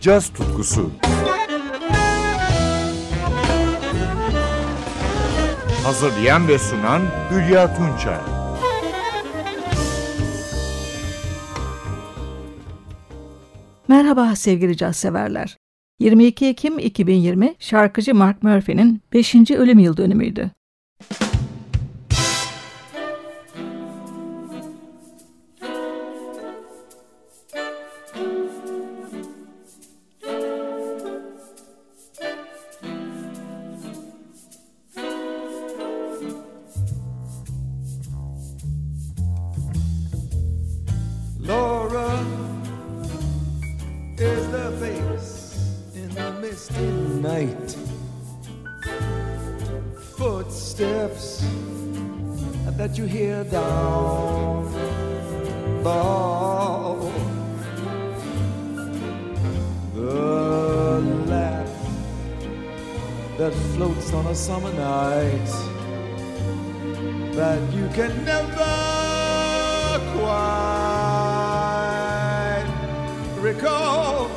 caz tutkusu. Hazırlayan ve sunan Hülya Tunçay. Merhaba sevgili caz severler. 22 Ekim 2020 şarkıcı Mark Murphy'nin 5. ölüm yıl dönümüydü. The. The laugh that floats on a summer night that you can never quite recall.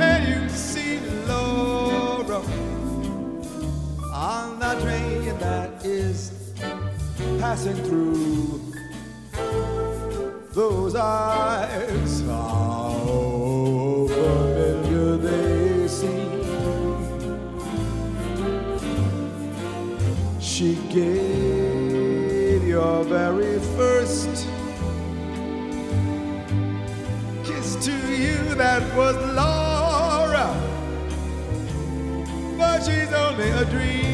And you see Laura on that train that is passing through those eyes. How familiar they seem. She gave your very first kiss to you that was Laura, but she's only a dream.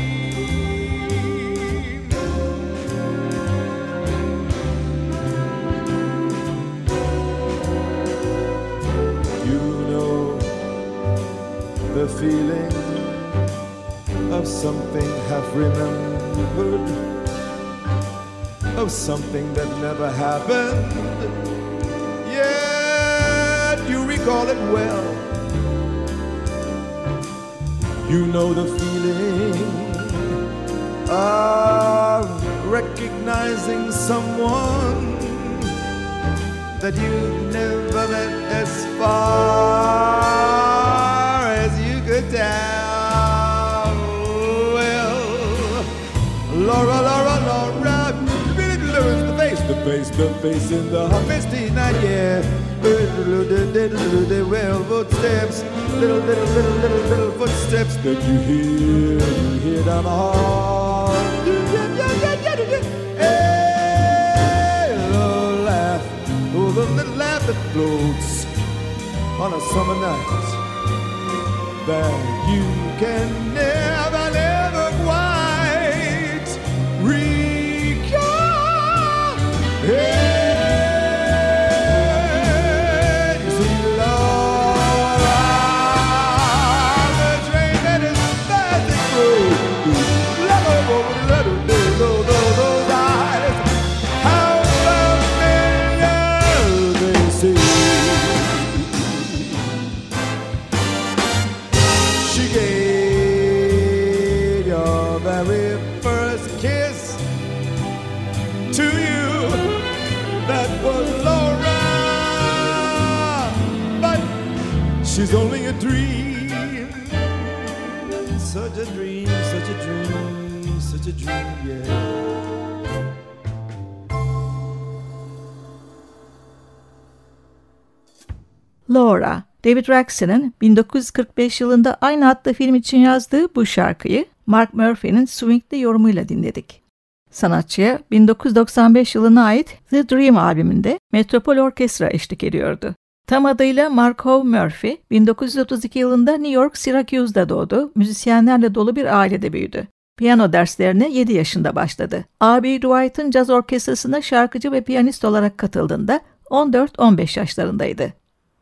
Something half remembered, of something that never happened. Yet you recall it well. You know the feeling of recognizing someone that you never met as far as you could tell. Laura, Laura, Laura, really delivers the face, the face, the face in the misty night, yeah. Well, footsteps, little, little, little, little, little footsteps that you hear, you hear down the hall. Hey, little laugh, oh, the little laugh that floats on a summer night that you can never she's only a dream. Such a dream, such a dream, such a dream, yeah. Laura, David Raxon'ın 1945 yılında aynı adlı film için yazdığı bu şarkıyı Mark Murphy'nin swingli yorumuyla dinledik. Sanatçıya 1995 yılına ait The Dream albümünde Metropol Orkestra eşlik ediyordu. Tam adıyla Markov Murphy, 1932 yılında New York Syracuse'da doğdu, müzisyenlerle dolu bir ailede büyüdü. Piyano derslerine 7 yaşında başladı. Abi Dwight'ın caz orkestrasına şarkıcı ve piyanist olarak katıldığında 14-15 yaşlarındaydı.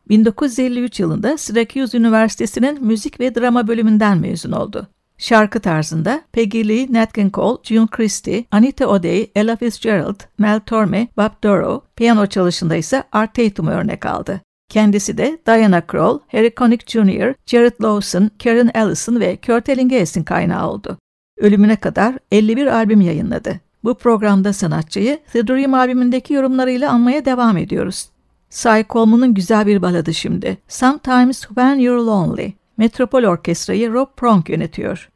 1953 yılında Syracuse Üniversitesi'nin müzik ve drama bölümünden mezun oldu. Şarkı tarzında Peggy Lee, Nat King Cole, June Christie, Anita O'Day, Ella Fitzgerald, Mel Torme, Bob Dorough, piyano çalışında ise Art Tatum'u örnek aldı. Kendisi de Diana Krall, Harry Connick Jr., Jared Lawson, Karen Ellison ve Kurt Ellinges'in kaynağı oldu. Ölümüne kadar 51 albüm yayınladı. Bu programda sanatçıyı The Dream albümündeki yorumlarıyla anmaya devam ediyoruz. Cy Coleman'ın güzel bir baladı şimdi. Sometimes When You're Lonely. Metropol Orkestra'yı Rob Pronk yönetiyor.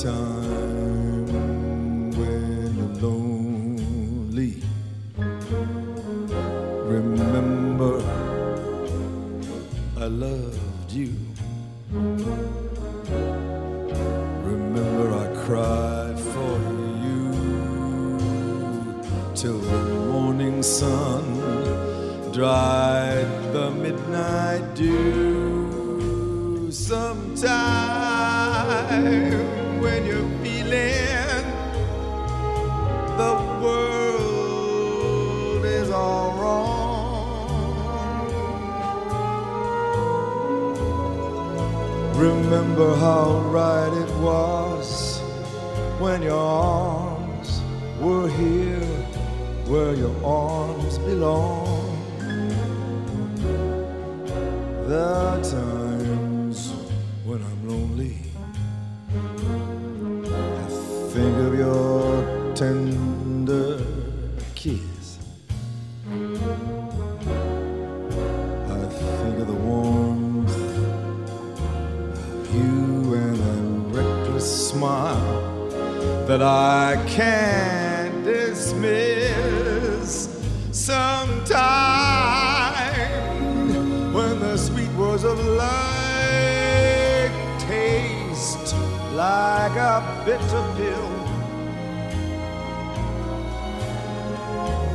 Sometime when your arms were here where your arms belong. The times that I can't dismiss. Sometime when the sweet words of life taste like a bitter pill.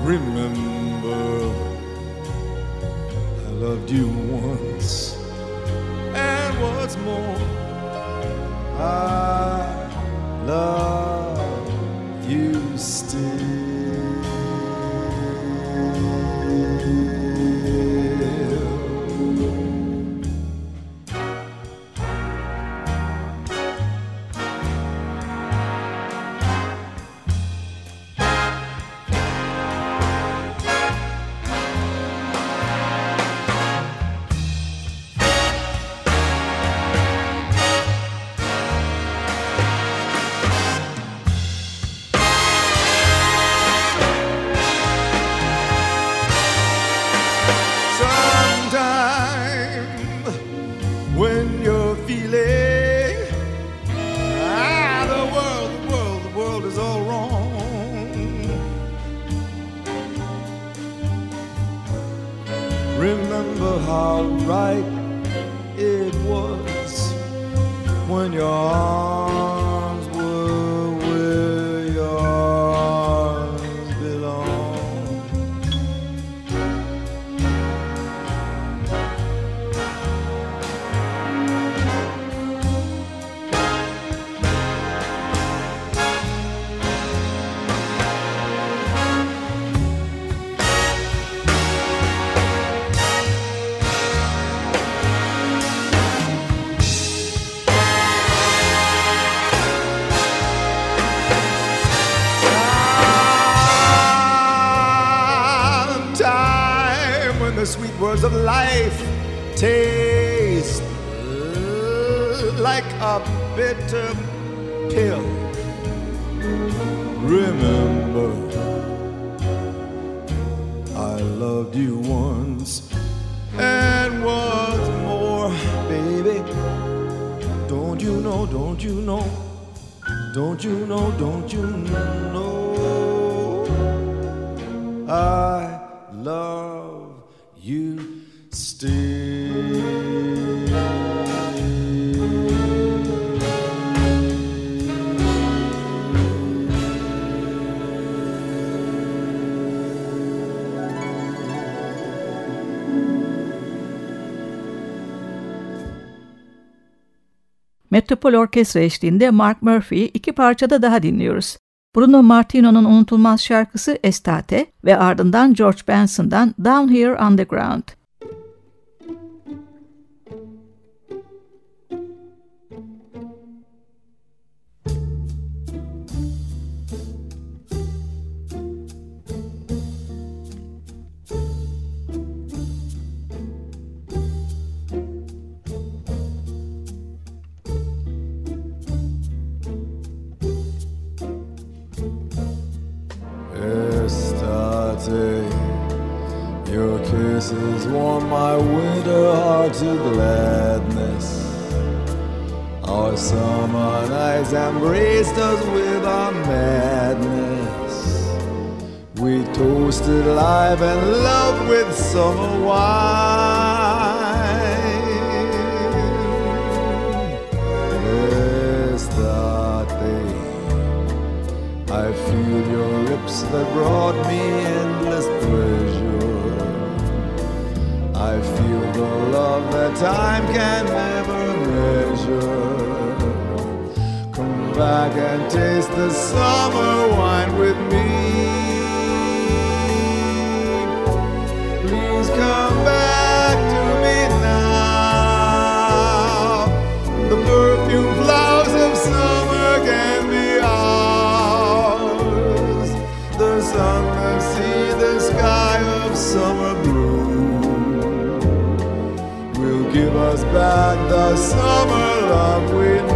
Remember, I loved you once, and what's more, I love you still. Remember how right it was when your arms life taste like a bitter pill. Remember, I loved you once, and what's more, baby, don't you know, don't you know, don't you know, don't you know, I love you. Metropol Orkestra eşliğinde Mark Murphy'yi iki parçada daha dinliyoruz. Bruno Martino'nun unutulmaz şarkısı Estate ve ardından George Benson'dan Down Here Underground. Embraced us with our madness. We toasted life and love with summer wine. Estate, I feel your lips that brought me endless pleasure. I feel the love that time can never back and taste the summer wine with me. Please come back to me now. The perfume flowers of summer can be ours. The sun, the sea, the sky of summer blue will give us back the summer love we knew.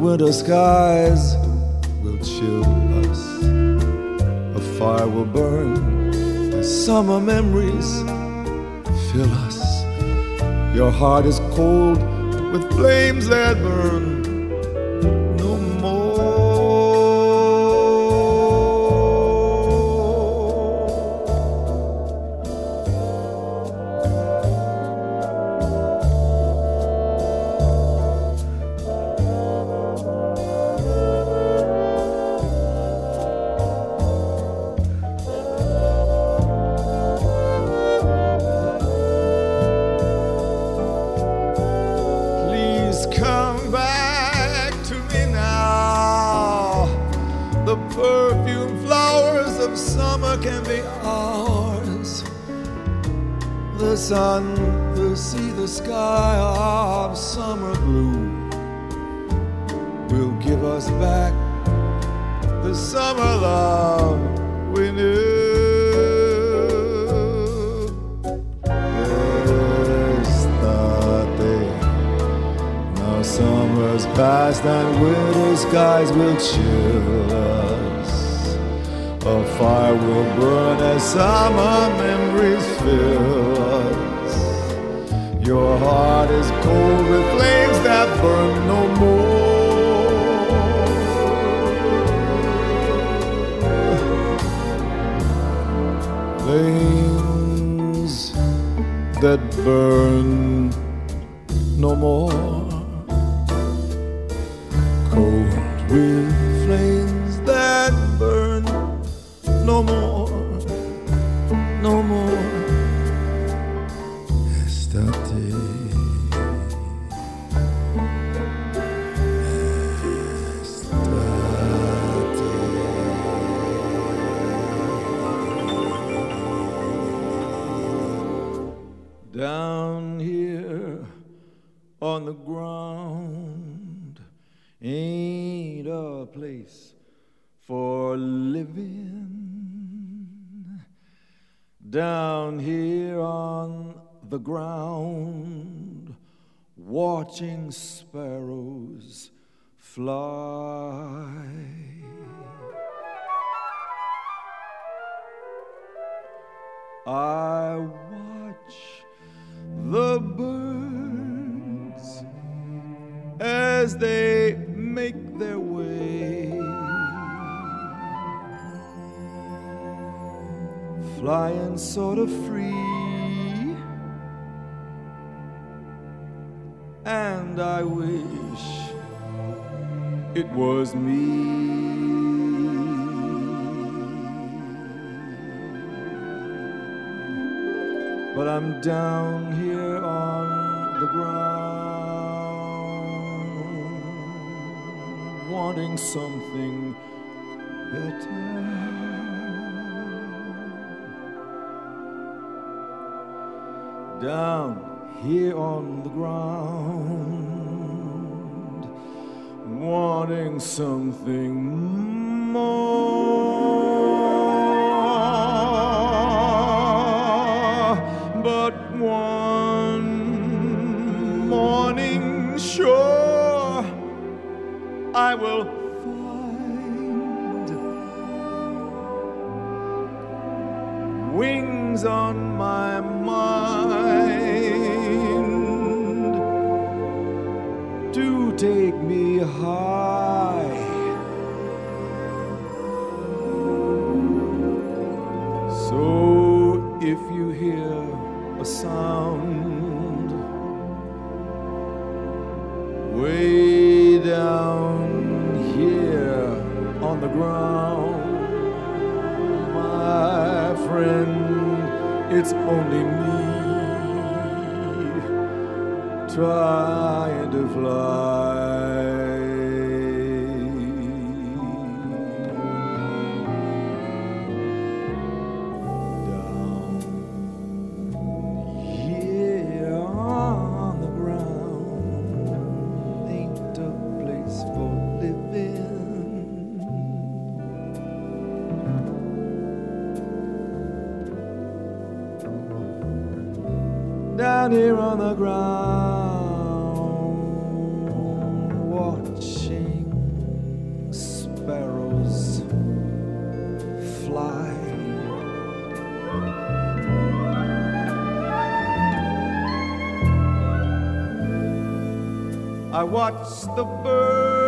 Winter skies will chill us. A fire will burn as summer memories fill us. Your heart is cold with flames that burn summer's past and winter skies will chill us. A fire will burn as summer memories fill us. Your heart is cold with flames that burn no more. Flames that burn no more. Cold with flames that burn no more, no more. Estate. Down here on the ground ain't a place for living. Down here on the ground, watching sparrows fly. I watch the birds as they make their way. Flying sort of free, and I wish it was me. But I'm down here on the ground. Wanting something better. Down here on the ground, wanting something to take me high. So if you hear a sound way down here on the ground, my friend, it's only me trying to fly down here on the ground, watching sparrows fly. I watch the birds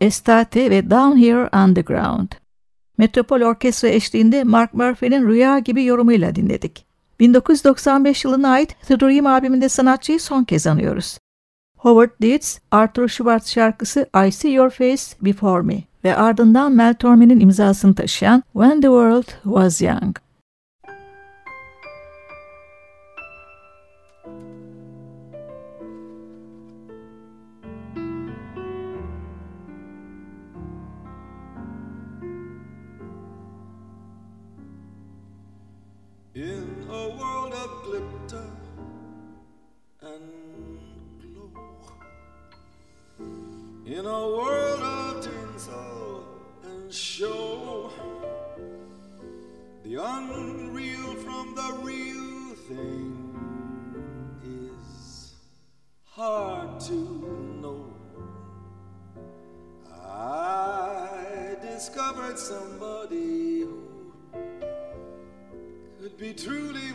Estate ve Down Here Underground. Metropol Orkestra eşliğinde Mark Murphy'nin Rüya gibi yorumuyla dinledik. 1995 yılına ait The Dream albümünde sanatçıyı son kez anıyoruz. Howard Dietz, Arthur Schwartz şarkısı I See Your Face Before Me ve ardından Mel Torme'nin imzasını taşıyan When the World Was Young. in a world of tinsel and show. The unreal from the real thing is hard to know. I discovered somebody who could be truly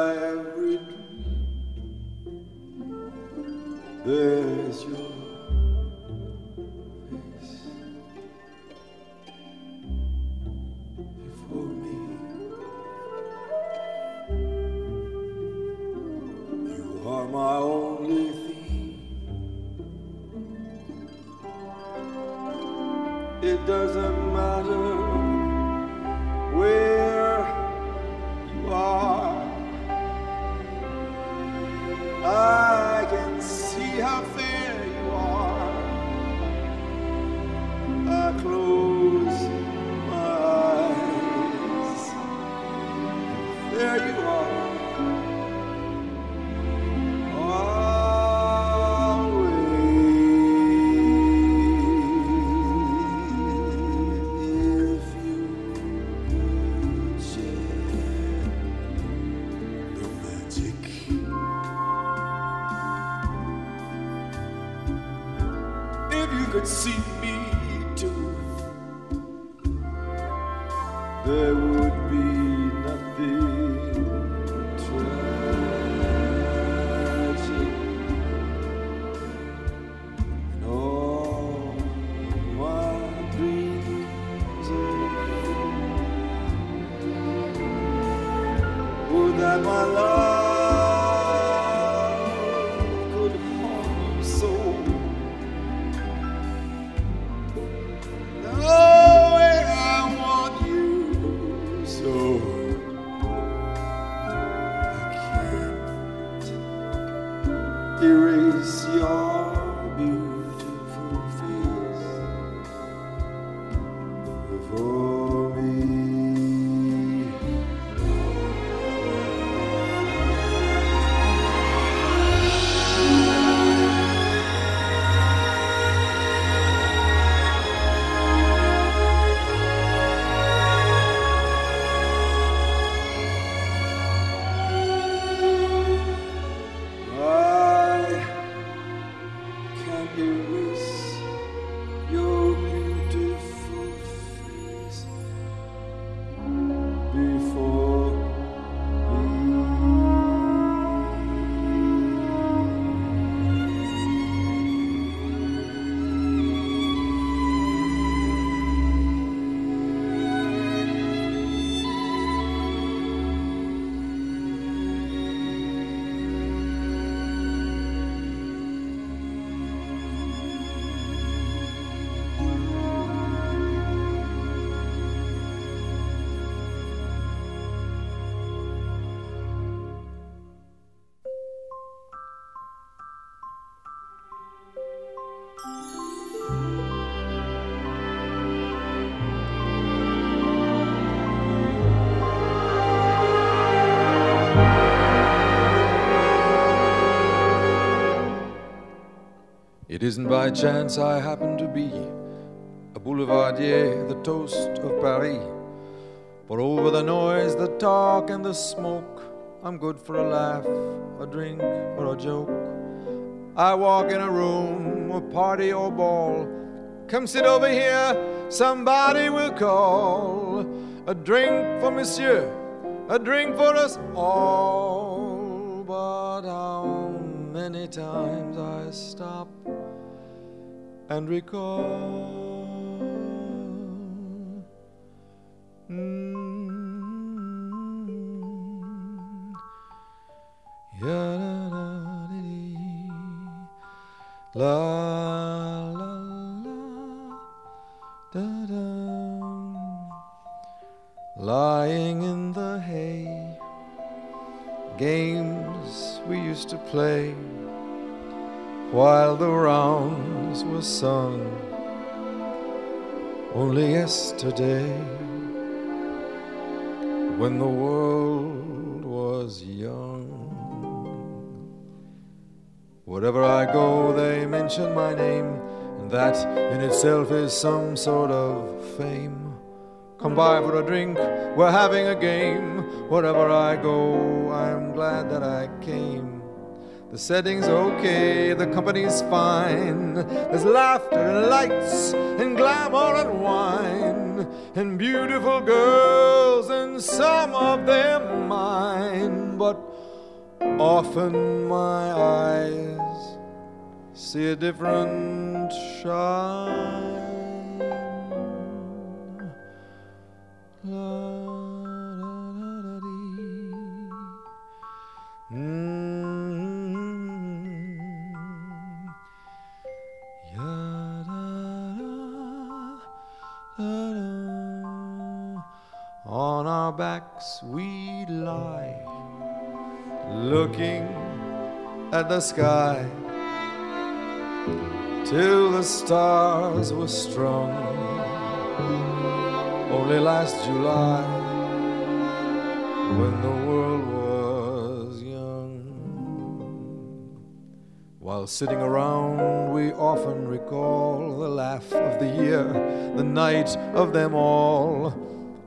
every dream. There's your If you could see for It isn't by chance I happen to be a boulevardier, the toast of Paris. For over the noise, the talk, and the smoke, I'm good for a laugh, a drink, or a joke. I walk in a room, a party or ball. Come sit over here, somebody will call. A drink for monsieur, a drink for us all. And recall. By for a drink, we're having a game. Wherever I go, I'm glad that I came. The setting's okay, the company's fine. There's laughter and lights and glamour and wine and beautiful girls, and some of them mine. But often my eyes see a different shine. Mm-hmm. On our backs we lie, looking at the sky till the stars were strung. Only last July, when the world was young. While sitting around, we often recall the laugh of the year, the night of them all.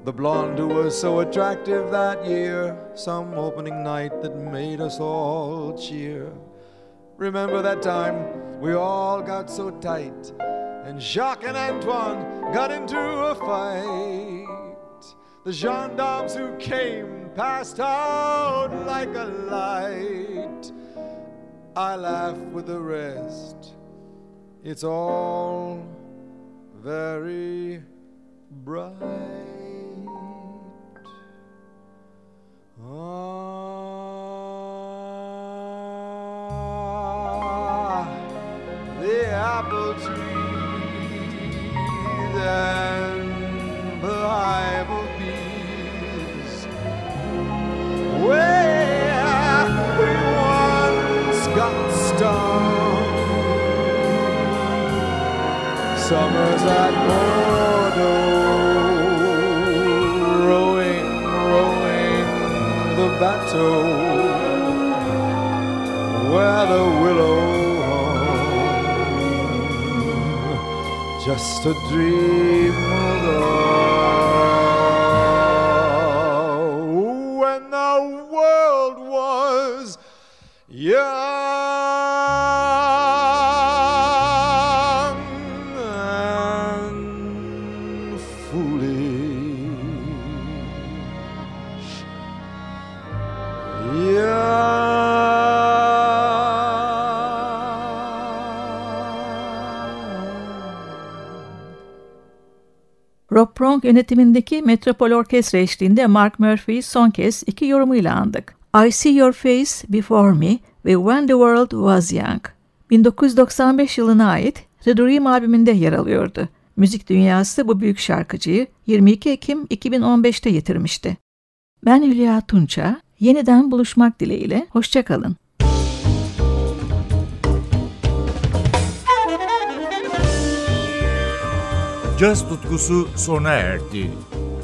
The blonde who was so attractive that year, some opening night that made us all cheer. Remember that time we all got so tight, and Jacques and Antoine got into a fight. The gendarmes who came passed out like a light. I laugh with the rest. It's all very bright. Ah, the apple trees Summers at Bordeaux, rowing, rowing the bateau where the willow hung, just a dream ago Rob Pronk yönetimindeki Metropol Orkestra eşliğinde Mark Murphy'yi son kez iki yorumuyla andık. I See Your Face Before Me ve When the World Was Young. 1995 yılına ait The Dream albümünde yer alıyordu. Müzik dünyası bu büyük şarkıcıyı 22 Ekim 2015'te yitirmişti. Ben Hülya Tunça, yeniden buluşmak dileğiyle, hoşçakalın. Caz tutkusu sona erdi.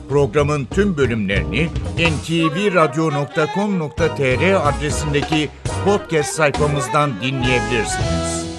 Programın tüm bölümlerini ntvradio.com.tr adresindeki podcast sayfamızdan dinleyebilirsiniz.